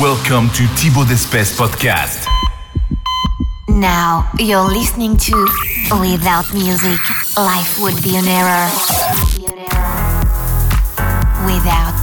Welcome to Thibaut Despes podcast. Now you're listening to Without Music, Life Would Be an Error. Without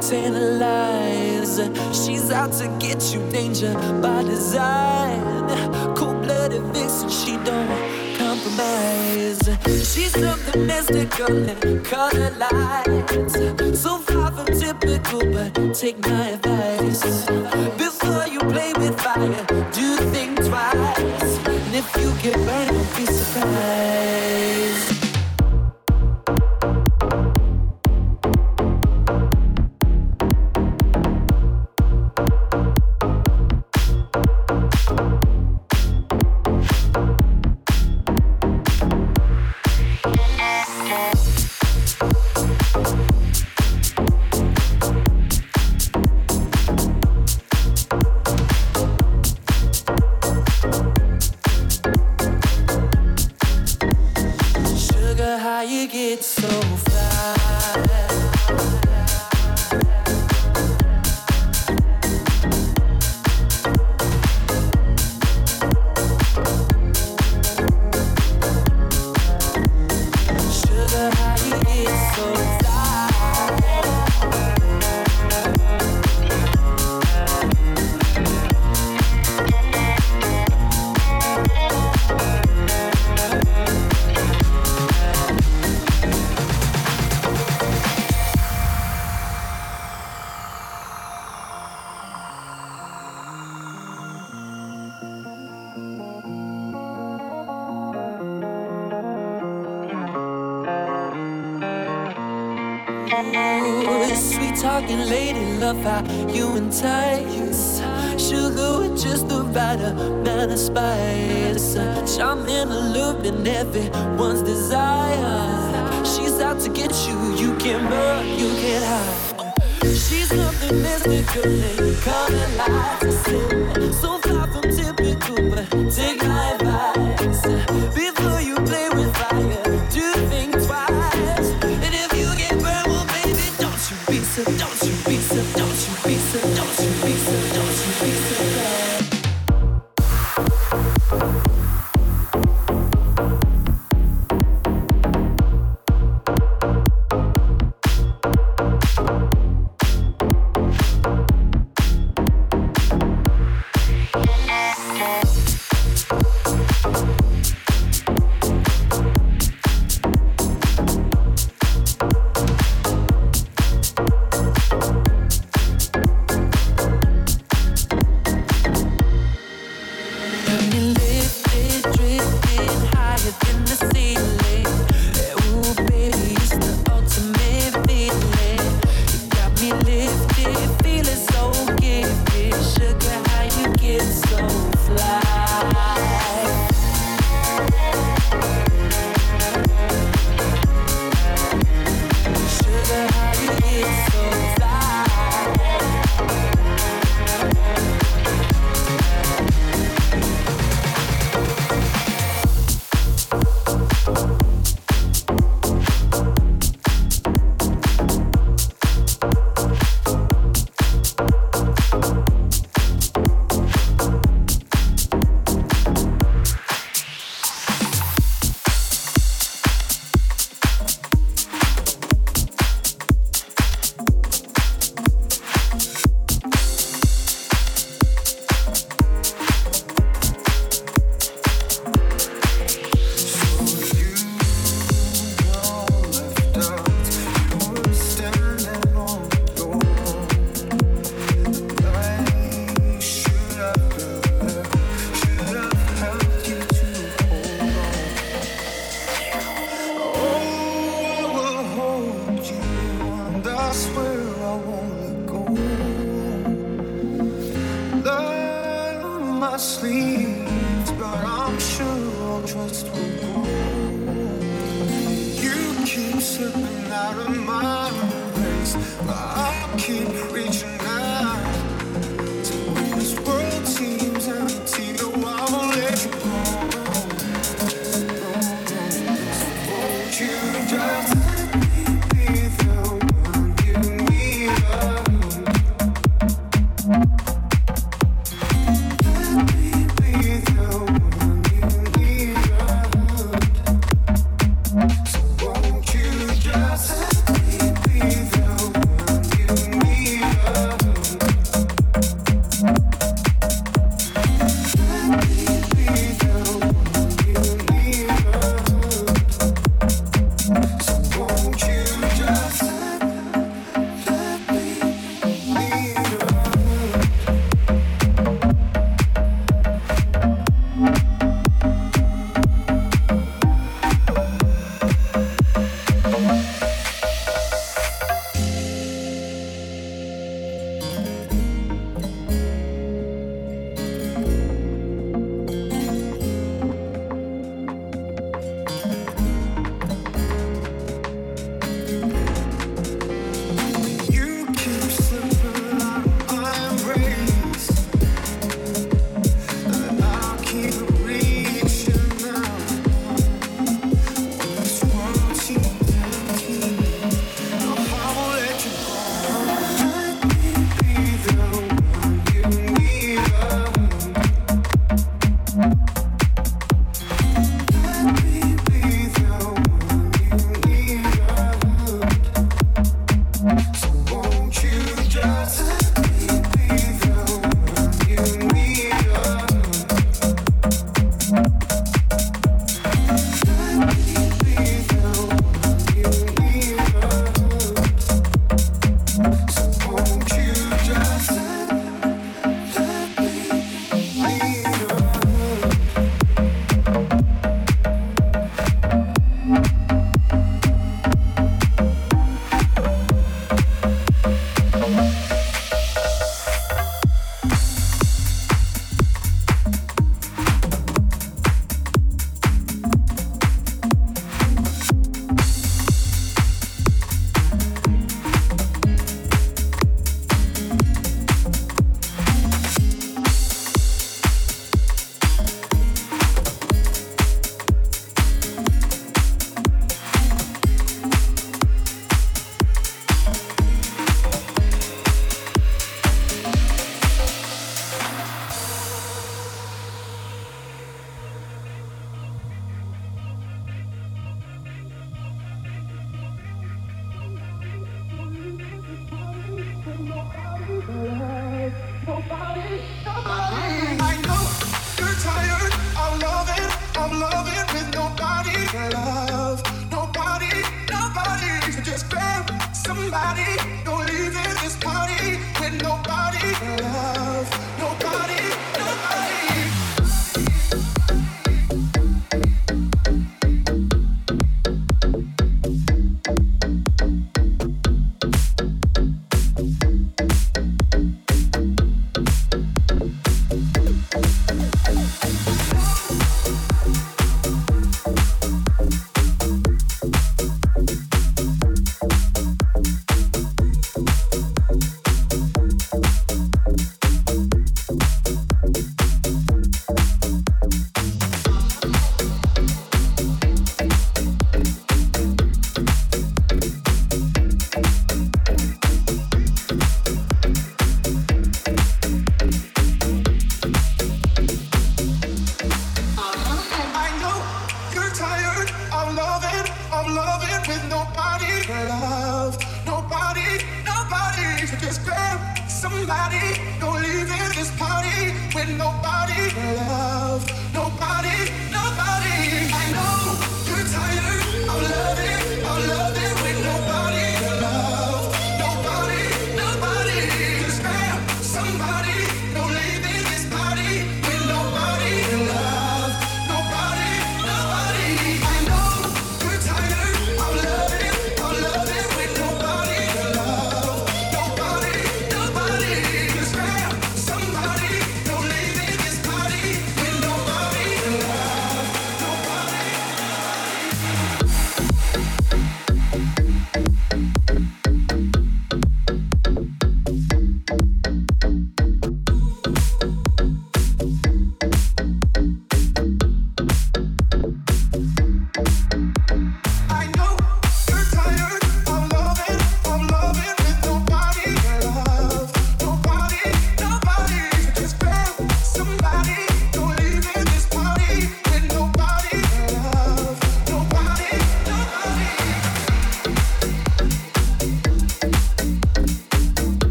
tantalize. She's out to get you, danger by design. Cold blooded vixen, she don't compromise. She's something mystical and color lights. So far from typical, but take my advice. You entice. Sugar with just the right amount of spice. Charming, alluring, everyone's desire. She's out to get you, you can't run, you can't hide. She's something mystical and color lights. So far from typical, but take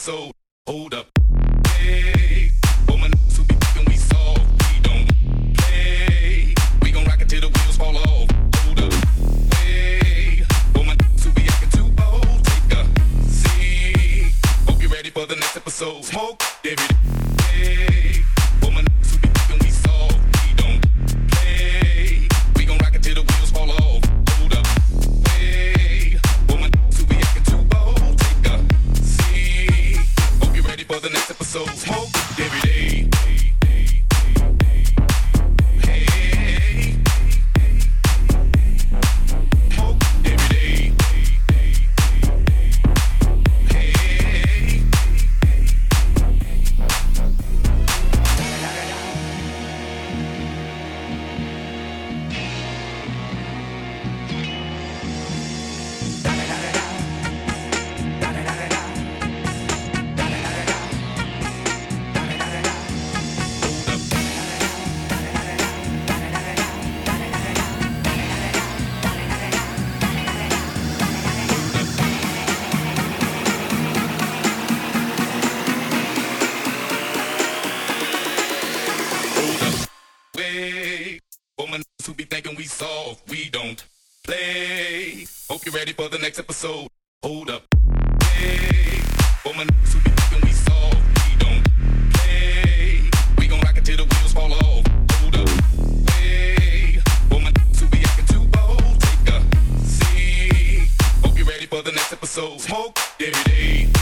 episode. Hey, hope you're ready for the next episode. Hold up. Hey, for my who be thinking we soft, we don't play. We gon' rock it till the wheels fall off. Hold up. Hey, who be too bold, take a seat. Hope you're ready for the next episode. Smoke every day.